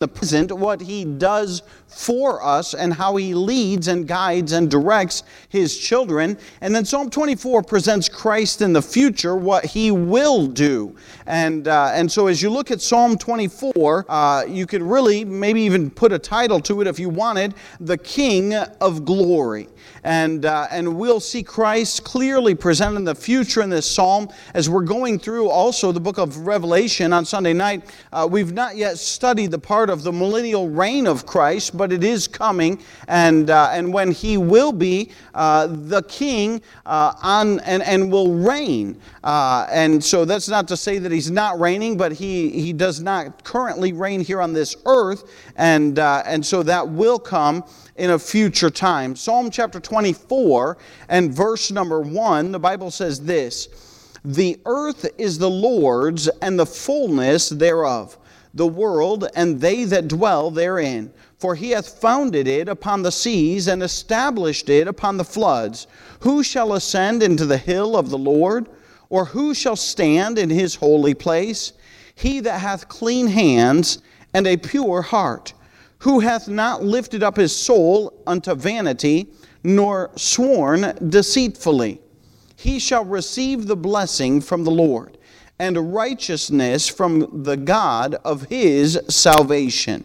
the present, what he does for us, and how he leads and guides and directs his children. And then Psalm 24 presents Christ in the future, what he will do. And, uh, and so as you look at Psalm 24, uh, you could really maybe even put a title to it if you wanted The King of Glory. And, uh, and we'll see Christ clearly presented in the future in this psalm as we're going through also the book of Revelation on Sunday night. Uh, we've not yet studied the part of the millennial reign of Christ, but it is coming, and, uh, and when he will be uh, the king uh, on, and, and will reign. Uh, and so that's not to say that he's not reigning, but he, he does not currently reign here on this earth, and, and so that will come in a future time. Psalm chapter 24 and verse number 1, the Bible says this The earth is the Lord's and the fullness thereof, the world and they that dwell therein. For he hath founded it upon the seas and established it upon the floods. Who shall ascend into the hill of the Lord? Or who shall stand in his holy place? He that hath clean hands and a pure heart who hath not lifted up his soul unto vanity, nor sworn deceitfully. He shall receive the blessing from the Lord, and righteousness from the God of his salvation.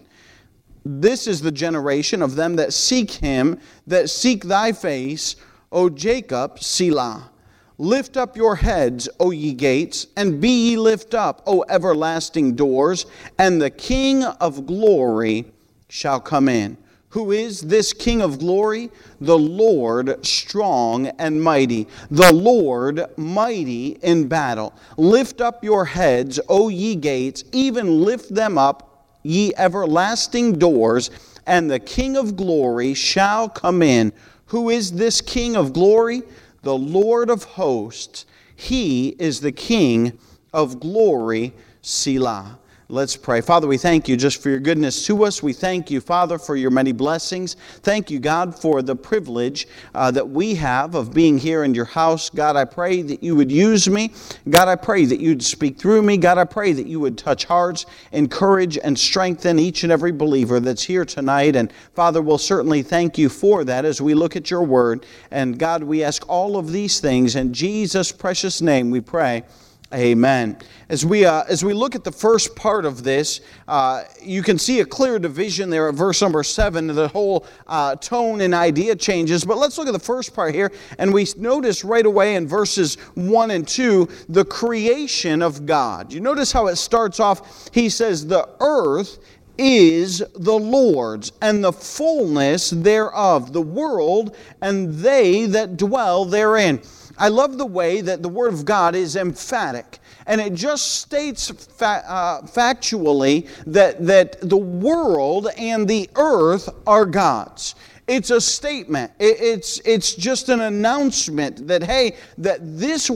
This is the generation of them that seek him, that seek thy face, O Jacob, Selah. Lift up your heads, O ye gates, and be ye lift up, O everlasting doors, and the King of glory shall come in. Who is this King of glory? The Lord strong and mighty, the Lord mighty in battle. Lift up your heads, O ye gates, even lift them up, ye everlasting doors, and the King of glory shall come in. Who is this King of glory? The Lord of hosts. He is the King of glory, Selah. Let's pray. Father, we thank you just for your goodness to us. We thank you, Father, for your many blessings. Thank you, God, for the privilege uh, that we have of being here in your house. God, I pray that you would use me. God, I pray that you'd speak through me. God, I pray that you would touch hearts, encourage, and strengthen each and every believer that's here tonight. And Father, we'll certainly thank you for that as we look at your word. And God, we ask all of these things in Jesus' precious name we pray. Amen. As we, uh, as we look at the first part of this, uh, you can see a clear division there at verse number seven. The whole uh, tone and idea changes. But let's look at the first part here. And we notice right away in verses one and two the creation of God. You notice how it starts off. He says, The earth is the Lord's, and the fullness thereof, the world, and they that dwell therein. I love the way that the Word of God is emphatic. And it just states fa- uh, factually that, that the world and the earth are God's. It's a statement. It, it's, it's just an announcement that, hey, that this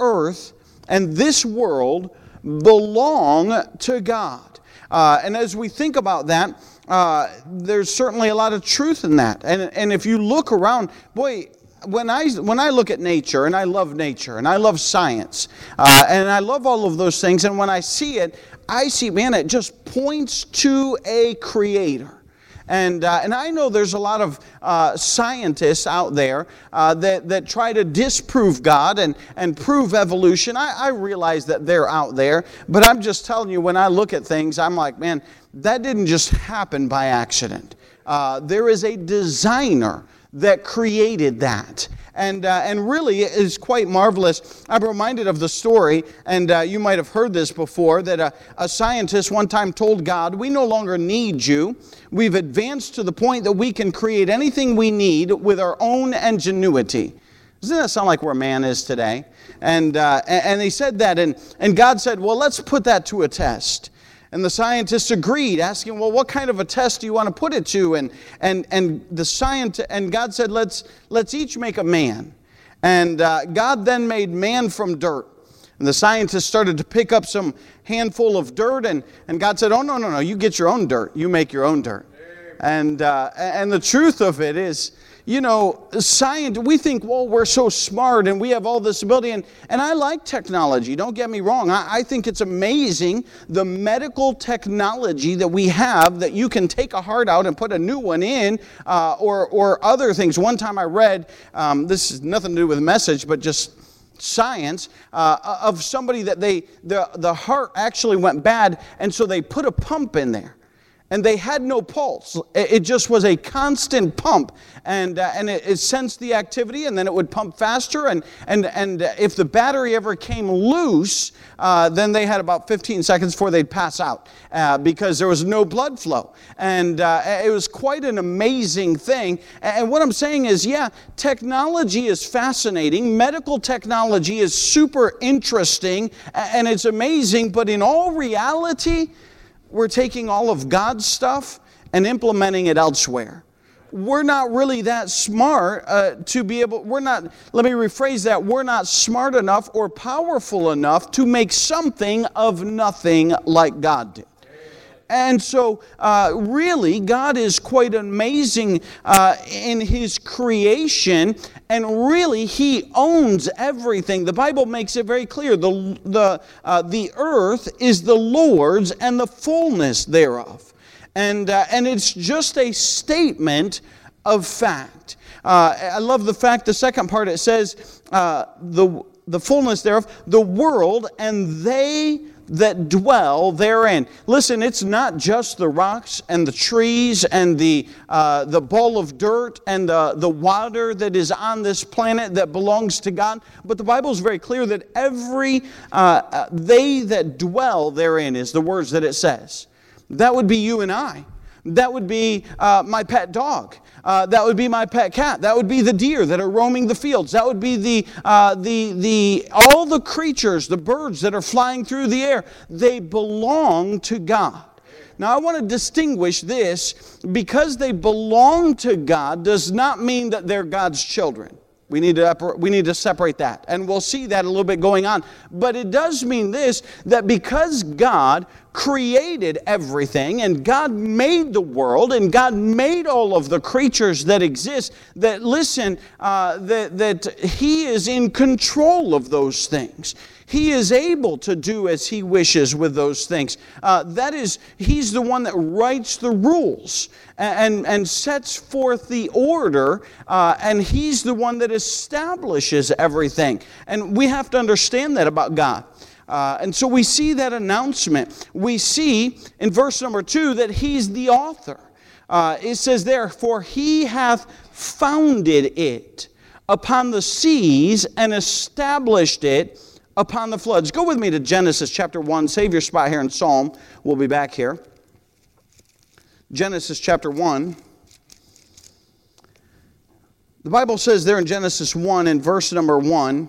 earth and this world belong to God. Uh, and as we think about that, uh, there's certainly a lot of truth in that. And, and if you look around, boy, when I, when I look at nature, and I love nature, and I love science, uh, and I love all of those things, and when I see it, I see, man, it just points to a creator. And, uh, and I know there's a lot of uh, scientists out there uh, that, that try to disprove God and, and prove evolution. I, I realize that they're out there, but I'm just telling you, when I look at things, I'm like, man, that didn't just happen by accident. Uh, there is a designer that created that. And, uh, and really is quite marvelous. I'm reminded of the story, and uh, you might have heard this before, that a, a scientist one time told God, We no longer need you. We've advanced to the point that we can create anything we need with our own ingenuity. Doesn't that sound like where man is today? And, uh, and they said that, and, and God said, Well, let's put that to a test. And the scientists agreed, asking, well, what kind of a test do you want to put it to? And, and, and, the scientist, and God said, let's, let's each make a man. And uh, God then made man from dirt. And the scientists started to pick up some handful of dirt, and, and God said, Oh, no, no, no, you get your own dirt. You make your own dirt. And, uh, and the truth of it is, you know, science, we think, well, we're so smart and we have all this ability. And, and I like technology, don't get me wrong. I, I think it's amazing the medical technology that we have that you can take a heart out and put a new one in uh, or, or other things. One time I read, um, this is nothing to do with message, but just science uh, of somebody that they the, the heart actually went bad and so they put a pump in there and they had no pulse. It just was a constant pump, and, uh, and it, it, sensed the activity, and then it would pump faster. And, and, and if the battery ever came loose, uh, then they had about 15 seconds before they'd pass out uh, because there was no blood flow. And uh, it was quite an amazing thing. And what I'm saying is, yeah, technology is fascinating, medical technology is super interesting, and it's amazing, but in all reality, we're taking all of God's stuff and implementing it elsewhere. We're not really that smart uh, to be able, we're not, let me rephrase that, we're not smart enough or powerful enough to make something of nothing like God did. And so, uh, really, God is quite amazing uh, in His creation, and really, He owns everything. The Bible makes it very clear the, the, uh, the earth is the Lord's and the fullness thereof. And, uh, and it's just a statement of fact. Uh, I love the fact, the second part, it says, uh, the, the fullness thereof, the world, and they that dwell therein. Listen, it's not just the rocks and the trees and the, uh, the ball of dirt and the, the water that is on this planet that belongs to God, but the Bible is very clear that every, uh, uh, they that dwell therein is the words that it says. That would be you and I. That would be uh, my pet dog. Uh, that would be my pet cat. That would be the deer that are roaming the fields. That would be the, uh, the, the, all the creatures, the birds that are flying through the air. They belong to God. Now, I want to distinguish this because they belong to God does not mean that they're God's children. We need, to, we need to separate that. And we'll see that a little bit going on. But it does mean this that because God created everything and God made the world and God made all of the creatures that exist, that listen, uh, that, that He is in control of those things. He is able to do as He wishes with those things. Uh, that is, He's the one that writes the rules and, and sets forth the order, uh, and He's the one that establishes everything. And we have to understand that about God. Uh, and so we see that announcement. We see in verse number two that He's the author. Uh, it says Therefore, He hath founded it upon the seas and established it upon the floods. Go with me to Genesis chapter 1. Save your spot here in Psalm. We'll be back here. Genesis chapter 1. The Bible says there in Genesis 1 in verse number 1,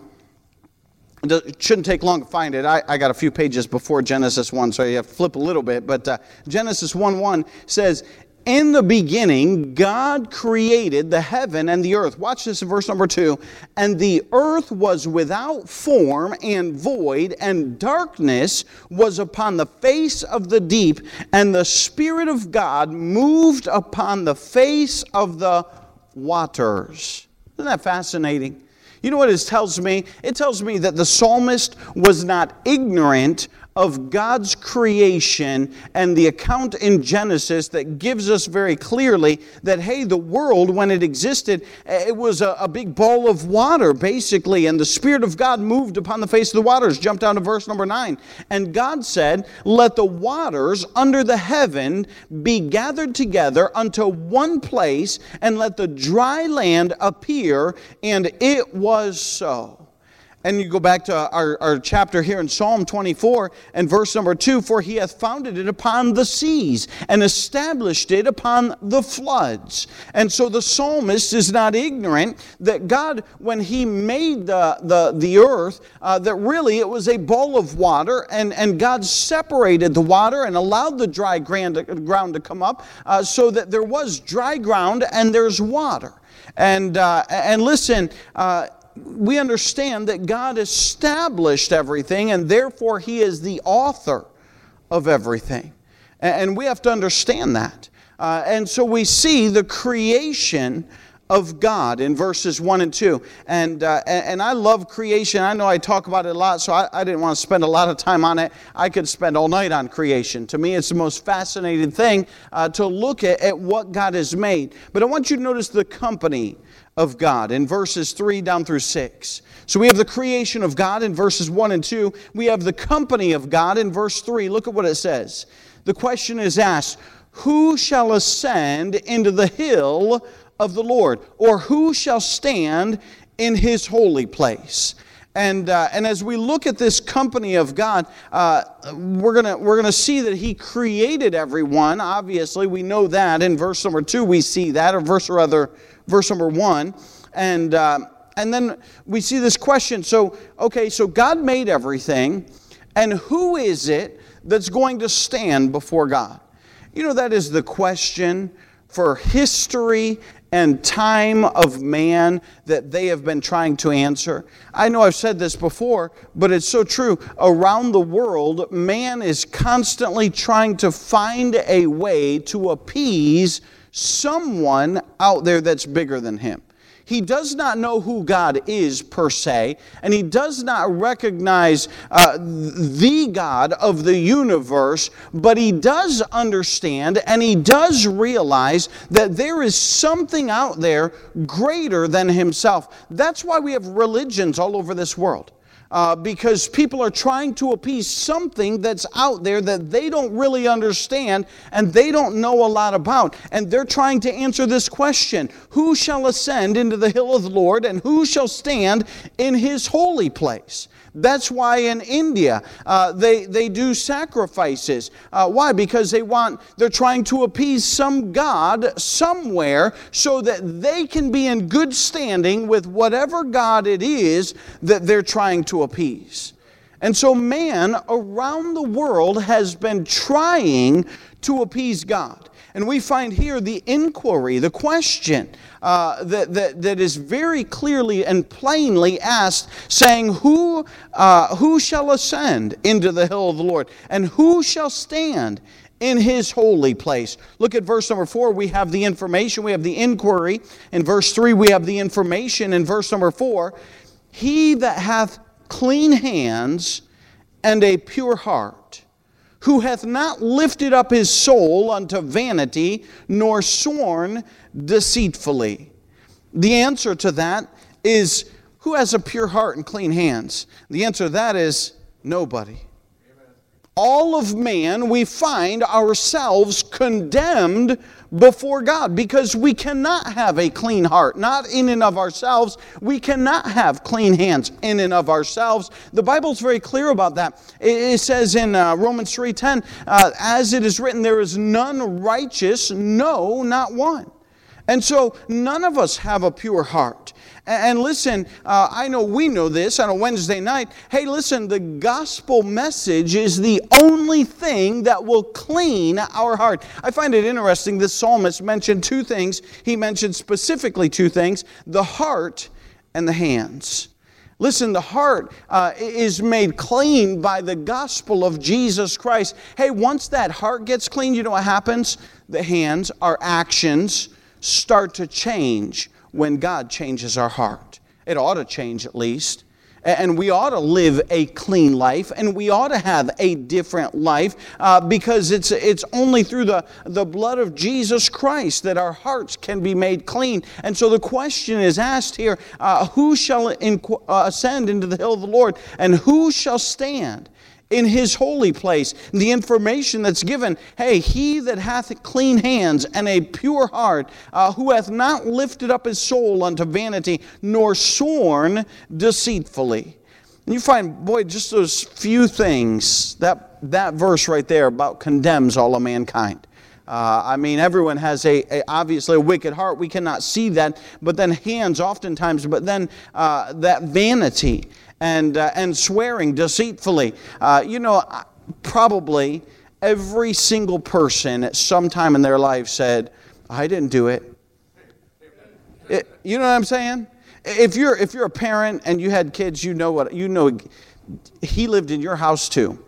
it shouldn't take long to find it. I, I, got a few pages before Genesis 1, so you have to flip a little bit. But uh, Genesis 1 1 says, in the beginning, God created the heaven and the earth. Watch this in verse number two. And the earth was without form and void, and darkness was upon the face of the deep, and the Spirit of God moved upon the face of the waters. Isn't that fascinating? You know what it tells me? It tells me that the psalmist was not ignorant of God's creation and the account in Genesis that gives us very clearly that, hey, the world, when it existed, eh, it was a, a, big ball of water, basically, and the Spirit of God moved upon the face of the waters. Jump down to verse number nine. And God said, Let the waters under the heaven be gathered together unto one place, and let the dry land appear. And it was so. And you go back to our, our chapter here in Psalm 24 and verse number 2 For he hath founded it upon the seas and established it upon the floods. And so the psalmist is not ignorant that God, when he made the, the, the earth, uh, that really it was a bowl of water, and, and God separated the water and allowed the dry ground, to come up uh, so that there was dry ground and there's water. And, uh, and listen, uh, we understand that God established everything and therefore He is the author of everything. And we have to understand that. Uh, and so we see the creation of God in verses 1 and 2. And, uh, and I love creation. I know I talk about it a lot, so I, I, didn't want to spend a lot of time on it. I could spend all night on creation. To me, it's the most fascinating thing uh, to look at, at what God has made. But I want you to notice the company of God in verses 3 down through 6. So we have the creation of God in verses 1 and 2. We have the company of God in verse 3. Look at what it says. The question is asked Who shall ascend into the hill of the Lord? Or who shall stand in his holy place? And, uh, and as we look at this company of God, uh, we're going we're gonna see that He created everyone. Obviously, we know that. In verse number two, we see that, or verse, or rather, verse number one. And, uh, and then we see this question. So, okay, so God made everything, and who is it that's going to stand before God? You know, that is the question for history and time of man that they have been trying to answer. I know I've said this before, but it's so true. Around the world, man is constantly trying to find a way to appease someone out there that's bigger than him. He does not know who God is per se, and he does not recognize uh, the God of the universe, but he does understand and he does realize that there is something out there greater than himself. That's why we have religions all over this world uh, because people are trying to appease something that's out there that they don't really understand and they don't know a lot about. And they're trying to answer this question Who shall ascend into the hill of the Lord, and who shall stand in his holy place? That's why in India uh, they, they do sacrifices. Uh, why? Because they want, they're trying to appease some God somewhere so that they can be in good standing with whatever God it is that they're trying to appease. And so man around the world has been trying to appease God. And we find here the inquiry, the question uh, that, that, that is very clearly and plainly asked, saying, who, uh, who shall ascend into the hill of the Lord? And who shall stand in his holy place. Look at verse number four. We have the information, we have the inquiry. In verse three, we have the information. In verse number four, he that hath clean hands and a pure heart, who hath not lifted up his soul unto vanity, nor sworn deceitfully. The answer to that is who has a pure heart and clean hands? The answer to that is nobody. All of man, we find ourselves condemned before God because we cannot have a clean heart, not in and of ourselves. We cannot have clean hands in and of ourselves. The Bible's very clear about that. It says in uh, Romans 3:10, uh, as it is written, there is none righteous, no, not one. And so none of us have a pure heart. And listen, uh, I know we know this on a Wednesday night. Hey, listen, the gospel message is the only thing that will clean our heart. I find it interesting this psalmist mentioned two things. He mentioned specifically two things the heart and the hands. Listen, the heart uh, is made clean by the gospel of Jesus Christ. Hey, once that heart gets clean, you know what happens? The hands, our actions, start to change when God changes our heart. It ought to change at least. And we ought to live a clean life, and we ought to have a different life uh, because it's, it's only through the, the blood of Jesus Christ that our hearts can be made clean. And so the question is asked here uh, Who shall uh, ascend into the hill of the Lord, and who shall stand? In his holy place. The information that's given hey, he that hath clean hands and a pure heart, uh, who hath not lifted up his soul unto vanity, nor sworn deceitfully. And you find, boy, just those few things, that, that verse right there about condemns all of mankind. Uh, I mean, everyone has a, a, obviously a wicked heart. We cannot see that, but then hands oftentimes, but then uh, that vanity and, uh, and swearing deceitfully. Uh, you know, probably every single person at some time in their life said, I didn't do it. it you know what I'm saying? If you're, if you're a parent and you had kids, you know what, you know, he lived in your house too.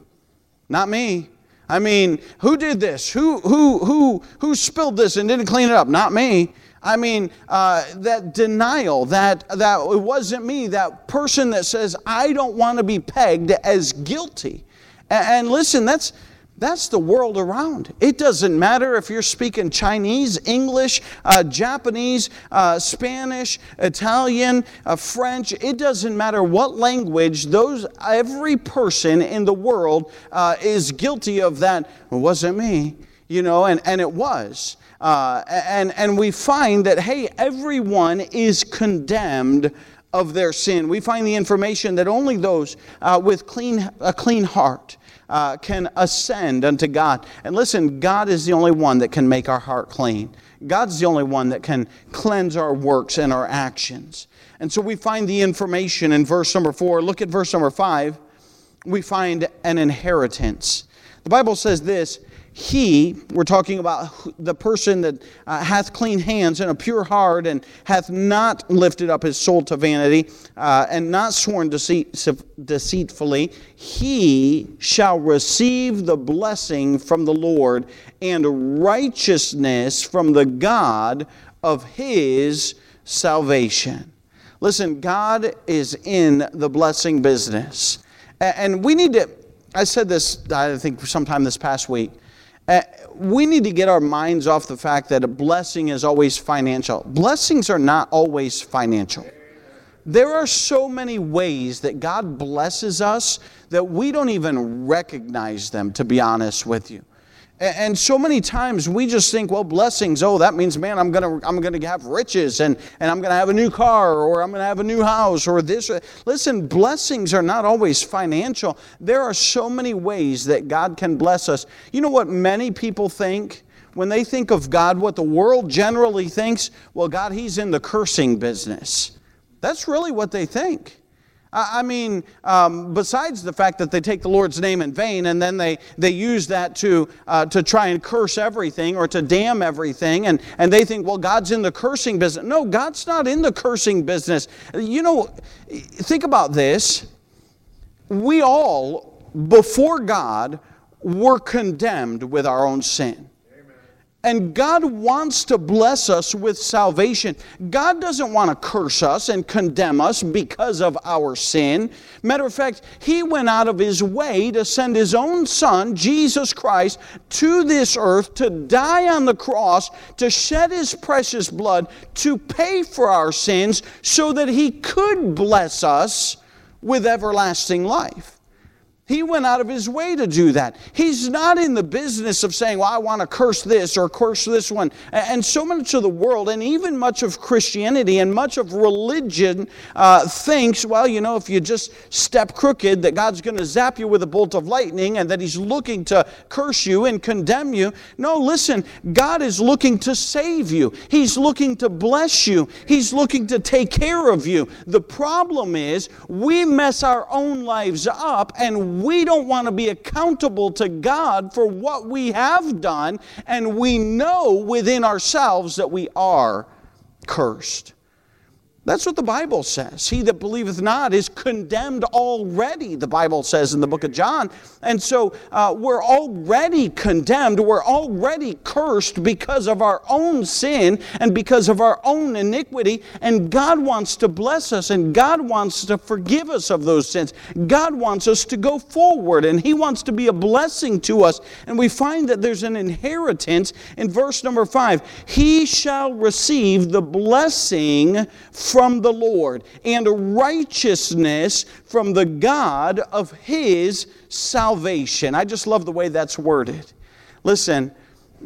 Not me. I mean, who did this? Who, who, who, who spilled this and didn't clean it up? Not me. I mean, uh, that denial, that, that it wasn't me, that person that says, I don't want to be pegged as guilty. And, and listen, that's, that's the world around. It doesn't matter if you're speaking Chinese, English, uh, Japanese, uh, Spanish, Italian, uh, French. It doesn't matter what language. Those every person in the world uh, is guilty of that. It wasn't me, you know, and, and it was. Uh, and, and we find that, hey, everyone is condemned of their sin. We find the information that only those uh, with clean, a clean heart uh, can ascend unto God. And listen, God is the only one that can make our heart clean. God's the only one that can cleanse our works and our actions. And so we find the information in verse number four. Look at verse number five. We find an inheritance. The Bible says this he, we're talking about the person that uh, hath clean hands and a pure heart and hath not lifted up his soul to vanity uh, and not sworn deceit, deceitfully, he shall receive the blessing from the Lord and righteousness from the God of his salvation. Listen, God is in the blessing business. And we need to, I said this, I think, sometime this past week. Uh, we need to get our minds off the fact that a blessing is always financial. Blessings are not always financial. There are so many ways that God blesses us that we don't even recognize them, to be honest with you. And so many times we just think, well, blessings, oh, that means, man, I'm going to I'm gonna have riches and, and I'm going to have a new car or I'm going to have a new house or this. Listen, blessings are not always financial. There are so many ways that God can bless us. You know what many people think? When they think of God, what the world generally thinks, well, God, He's in the cursing business. That's really what they think. I mean, um, besides the fact that they take the Lord's name in vain and then they, they use that to, uh, to try and curse everything or to damn everything, and, and they think, well, God's in the cursing business. No, God's not in the cursing business. You know, think about this. We all, before God, were condemned with our own sin. And God wants to bless us with salvation. God doesn't want to curse us and condemn us because of our sin. Matter of fact, He went out of His way to send His own Son, Jesus Christ, to this earth to die on the cross, to shed His precious blood, to pay for our sins so that He could bless us with everlasting life. He went out of his way to do that. He's not in the business of saying, well, I want to curse this or curse this one. And so much of the world, and even much of Christianity and much of religion, uh, thinks, well, you know, if you just step crooked, that God's going to zap you with a bolt of lightning and that He's looking to curse you and condemn you. No, listen, God is looking to save you, He's looking to bless you, He's looking to take care of you. The problem is, we mess our own lives up and we don't want to be accountable to God for what we have done, and we know within ourselves that we are cursed. That's what the Bible says. He that believeth not is condemned already, the Bible says in the book of John. And so uh, we're already condemned. We're already cursed because of our own sin and because of our own iniquity. And God wants to bless us and God wants to forgive us of those sins. God wants us to go forward and He wants to be a blessing to us. And we find that there's an inheritance in verse number five. He shall receive the blessing from from the Lord, and righteousness from the God of his salvation. I just love the way that's worded. Listen,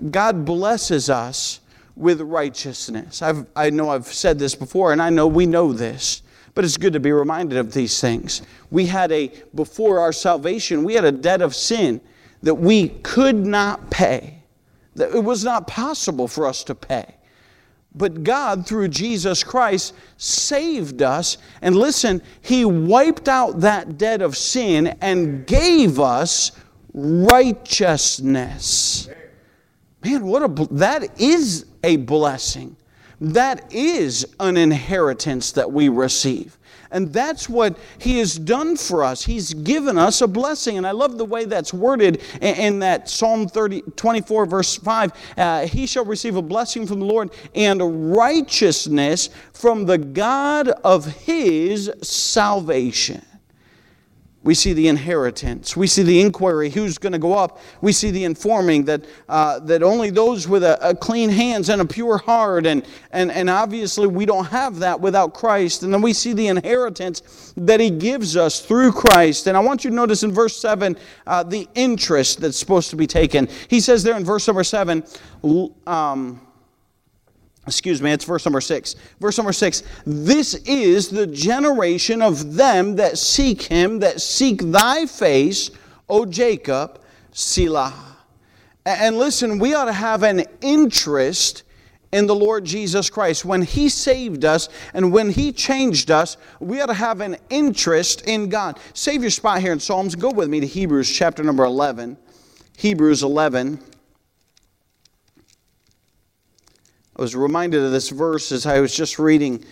God blesses us with righteousness. I've, I know I've said this before, and I know we know this, but it's good to be reminded of these things. We had a, before our salvation, we had a debt of sin that we could not pay, that it was not possible for us to pay. But God, through Jesus Christ, saved us. And listen, He wiped out that debt of sin and gave us righteousness. Man, what a that is a blessing. That is an inheritance that we receive. And that's what He has done for us. He's given us a blessing. And I love the way that's worded in, that Psalm 30, 24, verse 5. Uh, he shall receive a blessing from the Lord and righteousness from the God of His salvation. We see the inheritance. We see the inquiry who's going to go up. We see the informing that, uh, that only those with a, a, clean hands and a pure heart, and, and, and obviously we don't have that without Christ. And then we see the inheritance that He gives us through Christ. And I want you to notice in verse 7 uh, the interest that's supposed to be taken. He says there in verse number 7, um, excuse me, it's verse number six. Verse number six This is the generation of them that seek him, that seek thy face, O Jacob, Selah. And listen, we ought to have an interest in the Lord Jesus Christ. When He saved us and when He changed us, we ought to have an interest in God. Save your spot here in Psalms. Go with me to Hebrews chapter number 11. Hebrews 11. I was reminded of this verse as I was just reading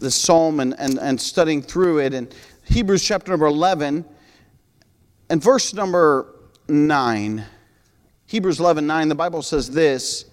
the psalm and, and, and studying through it. In Hebrews chapter number 11 and verse number 9. Hebrews 11 9, the Bible says this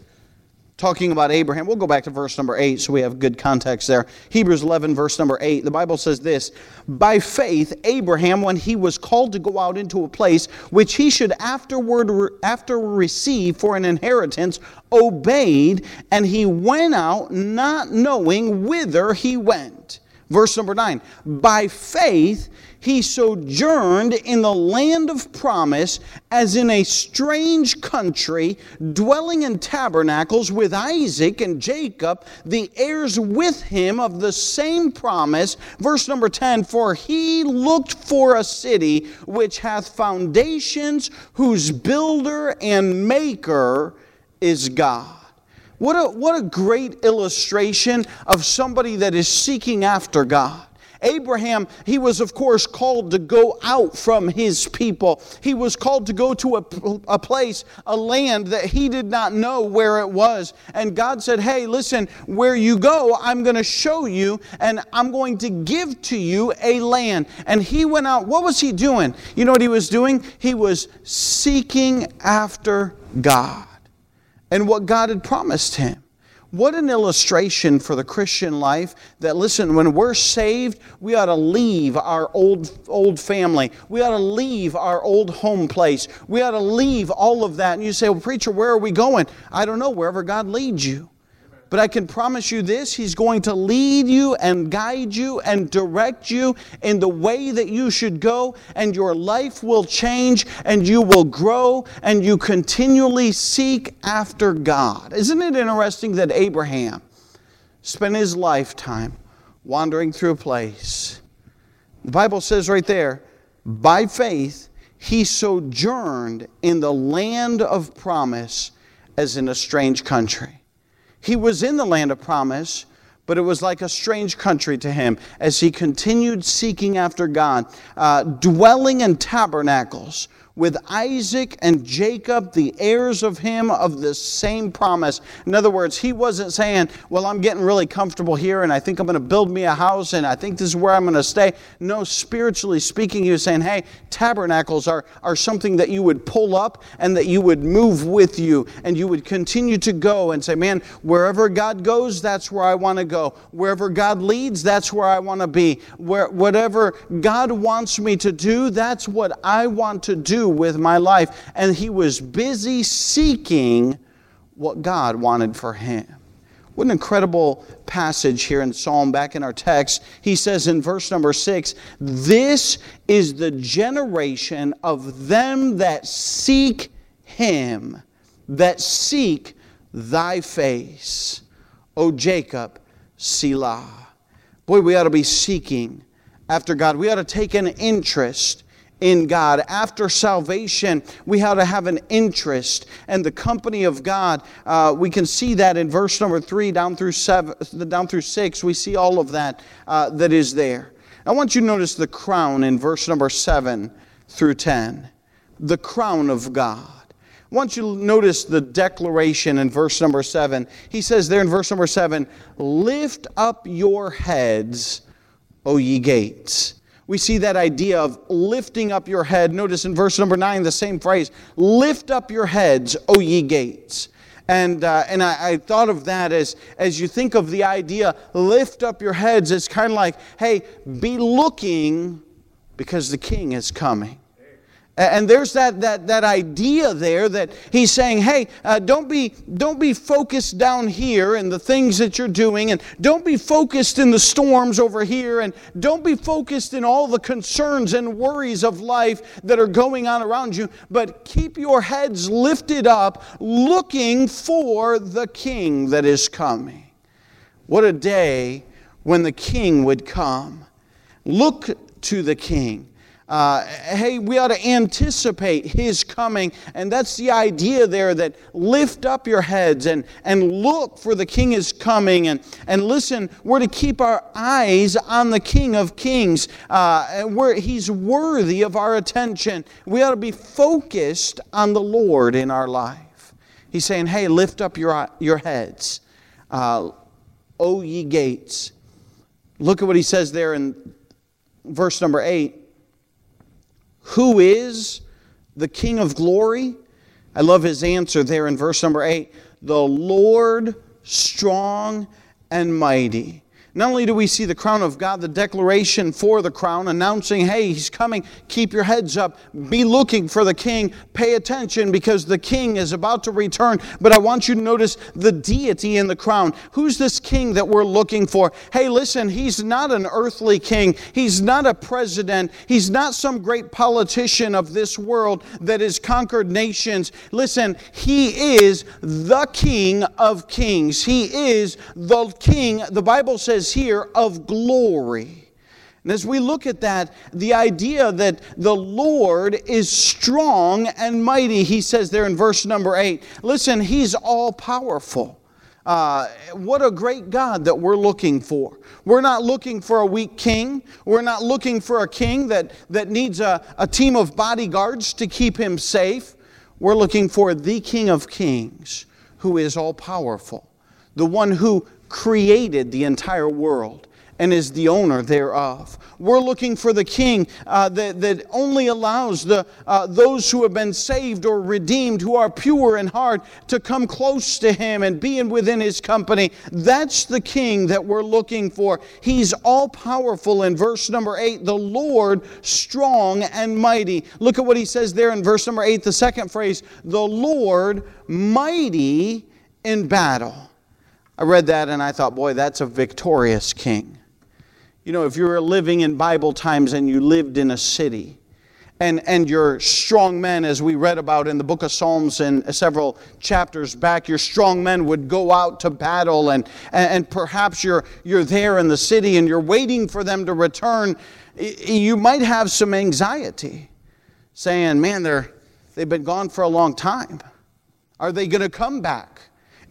talking about Abraham. We'll go back to verse number 8 so we have good context there. Hebrews 11, verse number 8, the Bible says this By faith, Abraham, when he was called to go out into a place which he should afterward after receive for an inheritance, obeyed, and he went out not knowing whither he went. Verse number 9 By faith, he sojourned in the land of promise as in a strange country, dwelling in tabernacles with Isaac and Jacob, the heirs with him of the same promise. Verse number 10 For he looked for a city which hath foundations, whose builder and maker is God. What a, what a great illustration of somebody that is seeking after God. Abraham, he was, of course, called to go out from his people. He was called to go to a, a place, a land that he did not know where it was. And God said, Hey, listen, where you go, I'm going to show you, and I'm going to give to you a land. And he went out. What was he doing? You know what he was doing? He was seeking after God and what God had promised him. What an illustration for the Christian life that, listen, when we're saved, we ought to leave our old, old family. We ought to leave our old home place. We ought to leave all of that. And you say, Well, preacher, where are we going? I don't know, wherever God leads you. But I can promise you this He's going to lead you and guide you and direct you in the way that you should go, and your life will change and you will grow and you continually seek after God. Isn't it interesting that Abraham spent his lifetime wandering through a place? The Bible says right there, by faith, he sojourned in the land of promise as in a strange country. He was in the land of promise, but it was like a strange country to him as he continued seeking after God, uh, dwelling in tabernacles with Isaac and Jacob, the heirs of him of the same promise. In other words, he wasn't saying, Well, I'm getting really comfortable here and I think I'm going to build me a house and I think this is where I'm going to stay. No, spiritually speaking, he was saying, Hey, tabernacles are, are something that you would pull up and that you would move with you and you would continue to go and say, Man, wherever God goes, that's where I want to go. Wherever God leads, that's where I want to be. Where, whatever God wants me to do, that's what I want to do with my life. And he was busy seeking what God wanted for him. What an incredible passage here in Psalm, back in our text. He says in verse number six, This is the generation of them that seek him, that seek thy face. O Jacob, Selah. Boy, we ought to be seeking after God. We ought to take an interest in God. After salvation, we have to have an interest and the company of God. Uh, we can see that in verse number three down through seven, down through six. We see all of that uh, that is there. I want you to notice the crown in verse number seven through ten. The crown of God. I want you to notice the declaration in verse number seven. He says there in verse number seven, Lift up your heads, O ye gates. We see that idea of lifting up your head. Notice in verse number nine, the same phrase Lift up your heads, O ye gates. And, uh, and I, I, thought of that as, as you think of the idea, lift up your heads. It's kind of like, hey, be looking because the king is coming. And there's that, that, that idea there that he's saying, hey, uh, don't, be, don't be focused down here in the things that you're doing, and don't be focused in the storms over here, and don't be focused in all the concerns and worries of life that are going on around you, but keep your heads lifted up, looking for the king that is coming. What a day when the king would come. Look to the king uh, hey, we ought to anticipate his coming. And that's the idea there that lift up your heads and, and look for the king is coming. And, and listen, we're to keep our eyes on the king of kings. Uh, where he's worthy of our attention. We ought to be focused on the Lord in our life. He's saying, hey, lift up your, your heads, uh, O ye gates. Look at what he says there in verse number 8 who is the King of glory? I love his answer there in verse number 8 the Lord strong and mighty. Not only do we see the crown of God, the declaration for the crown, announcing, hey, he's coming, keep your heads up, be looking for the king, pay attention because the king is about to return. But I want you to notice the deity in the crown. Who's this king that we're looking for? Hey, listen, he's not an earthly king, he's not a president, he's not some great politician of this world that has conquered nations. Listen, he is the king of kings, he is the king, the Bible says says here, of glory. And as we look at that, the idea that the Lord is strong and mighty, he says there in verse number eight. Listen, he's all powerful. Uh, what a great God that we're looking for. We're not looking for a weak king. We're not looking for a king that, that needs a, a team of bodyguards to keep him safe. We're looking for the King of Kings who is all powerful, the one who created the entire world and is the owner thereof. We're looking for the king uh, that, that only allows the, uh, those who have been saved or redeemed, who are pure in heart, to come close to him and be in within his company. That's the king that we're looking for. He's all powerful in verse number eight, the Lord strong and mighty. Look at what he says there in verse number eight, the second phrase, the Lord mighty in battle. I read that and I thought, boy, that's a victorious king. You know, if you were living in Bible times and you lived in a city, and, and your strong men, as we read about in the book of Psalms and several chapters back, your strong men would go out to battle, and, and perhaps you're, you're there in the city and you're waiting for them to return. You might have some anxiety, saying, Man, they're, they've been gone for a long time. Are they going to come back?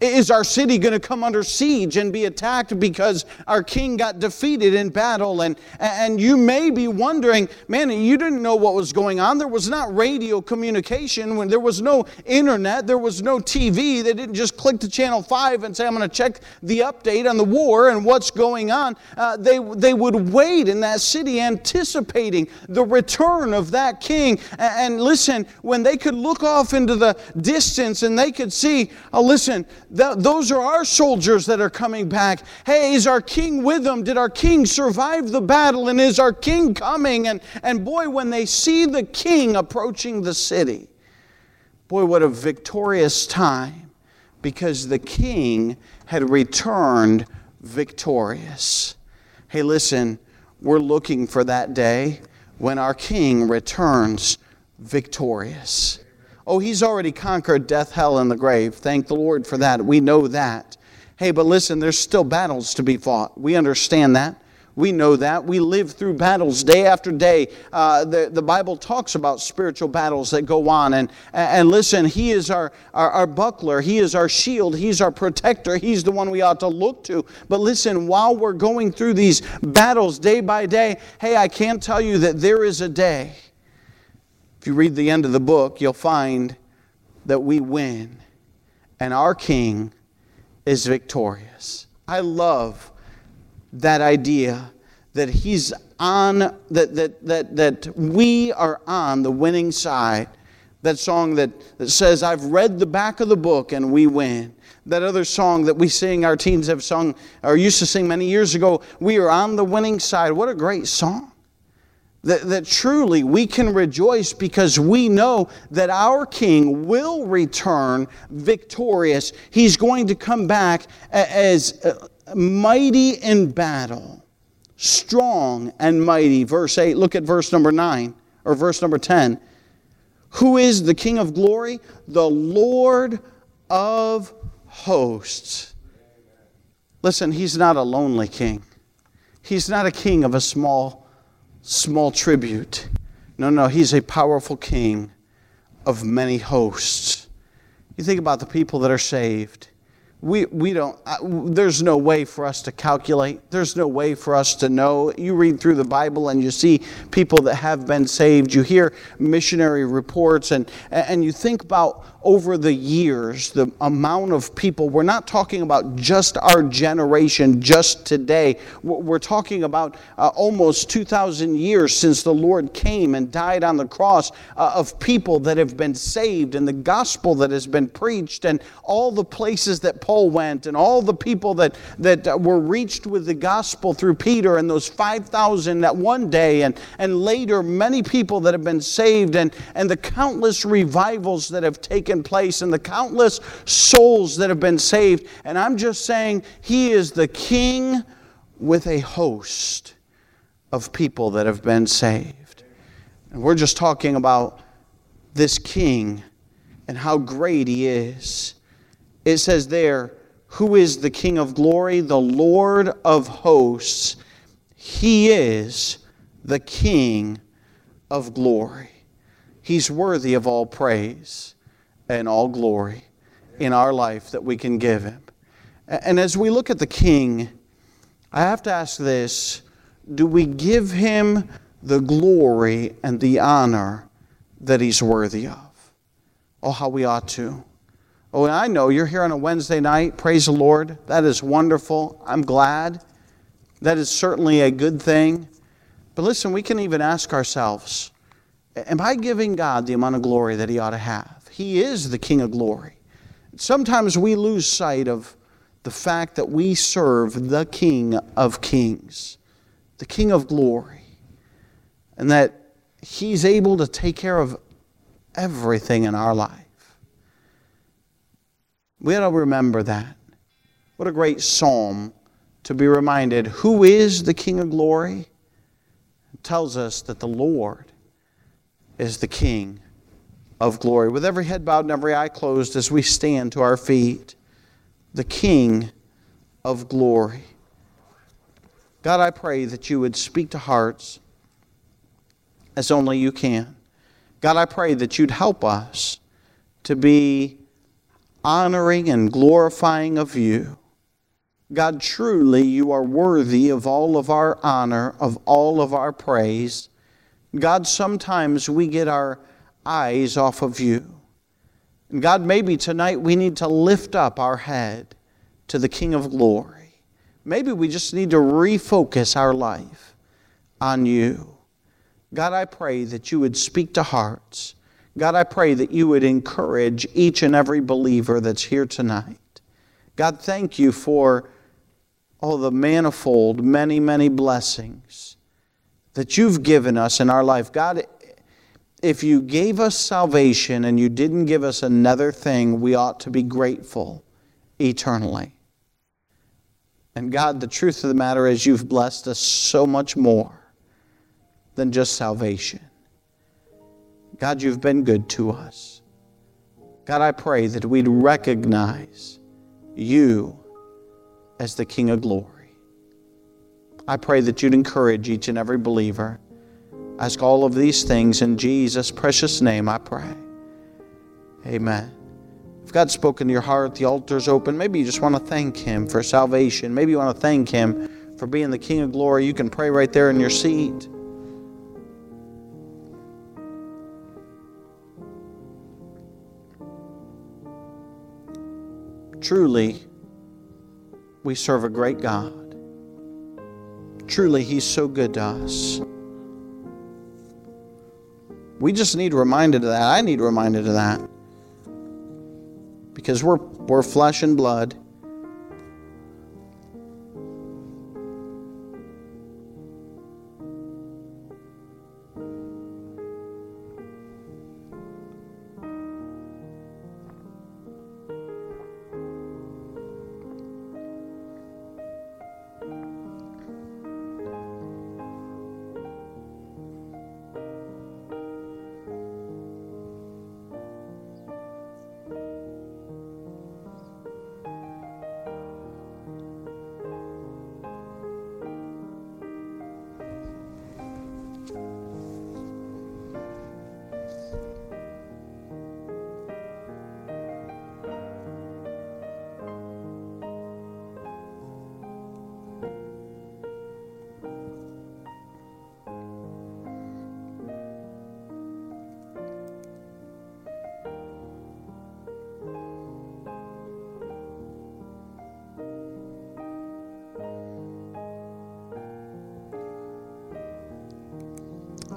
Is our city going to come under siege and be attacked because our king got defeated in battle? And, and you may be wondering, man, you didn't know what was going on. There was not radio communication, when there was no internet, there was no TV. They didn't just click to channel 5 and say, I'm going to check the update on the war and what's going on. Uh, they, they would wait in that city anticipating the return of that king. And, and listen, when they could look off into the distance and they could see, oh, listen, those are our soldiers that are coming back. Hey, is our king with them? Did our king survive the battle? And is our king coming? And, and boy, when they see the king approaching the city, boy, what a victorious time because the king had returned victorious. Hey, listen, we're looking for that day when our king returns victorious. Oh, he's already conquered death, hell, and the grave. Thank the Lord for that. We know that. Hey, but listen, there's still battles to be fought. We understand that. We know that. We live through battles day after day. Uh, the, the Bible talks about spiritual battles that go on. And, and listen, He is our, our, our buckler, He is our shield, He's our protector, He's the one we ought to look to. But listen, while we're going through these battles day by day, hey, I can't tell you that there is a day if you read the end of the book, you'll find that we win and our King is victorious. I love that idea that he's on that that that that we are on the winning side. That song that, that says i've read the back of the book and we win. That other song that we sing our teens have sung or used to sing many years ago we are on the winning side. What a great song that, that truly we can rejoice because we know that our king will return victorious he's going to come back as uh, mighty in battle strong and mighty. Verse 8, look at verse number 9 or verse number 10. Who is the King of glory? The Lord of hosts. Listen, he's not a lonely king. He's not a king of a small, small tribute. No, no, he's a powerful king of many hosts. You think about the people that are saved we, we don't, uh, there's no way for us to calculate. There's no way for us to know. You read through the Bible and you see people that have been saved. You hear missionary reports and, and you think about over the years the amount of people. We're not talking about just our generation, just today. We're talking about uh, almost 2,000 years since the Lord came and died on the cross uh, of people that have been saved and the gospel that has been preached and all the places that Paul went and all the people that, that were reached with the gospel through Peter and those 5,000 that one day and, and later many people that have been saved and, and the countless revivals that have taken place and the countless souls that have been saved. And I'm just saying, He is the King with a host of people that have been saved. And we're just talking about this King and how great He is it says there, Who is the King of glory? The Lord of hosts. He is the King of glory. He's worthy of all praise and all glory in our life that we can give Him. And as we look at the King, I have to ask this do we give Him the glory and the honor that He's worthy of? Oh, how we ought to. Oh, and I know you're here on a Wednesday night. Praise the Lord. That is wonderful. I'm glad. That is certainly a good thing. But listen, we can even ask ourselves Am I giving God the amount of glory that He ought to have? He is the King of glory. Sometimes we lose sight of the fact that we serve the King of kings, the King of glory, and that He's able to take care of everything in our life. We ought to remember that. What a great psalm to be reminded who is the King of glory? It tells us that the Lord is the King of glory. With every head bowed and every eye closed as we stand to our feet, the King of glory. God, I pray that you would speak to hearts as only you can. God, I pray that you'd help us to be honoring and glorifying of you. God, truly you are worthy of all of our honor, of all of our praise. God, sometimes we get our eyes off of you. And God, maybe tonight we need to lift up our head to the King of glory. Maybe we just need to refocus our life on you. God, I pray that you would speak to hearts. God, I pray that you would encourage each and every believer that's here tonight. God, thank you for all the manifold, many, many blessings that you've given us in our life. God, if you gave us salvation and you didn't give us another thing, we ought to be grateful eternally. And God, the truth of the matter is, you've blessed us so much more than just salvation. God, you've been good to us. God, I pray that we'd recognize you as the King of glory. I pray that you'd encourage each and every believer. Ask all of these things in Jesus' precious name, I pray. Amen. If God's spoken to your heart, the altar's open. Maybe you just want to thank Him for salvation. Maybe you want to thank Him for being the King of glory. You can pray right there in your seat. Truly, we serve a great God. Truly, He's so good to us. We just need reminded of that. I need reminded of that. Because we're, we're flesh and blood.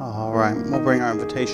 All right, we'll bring our invitation.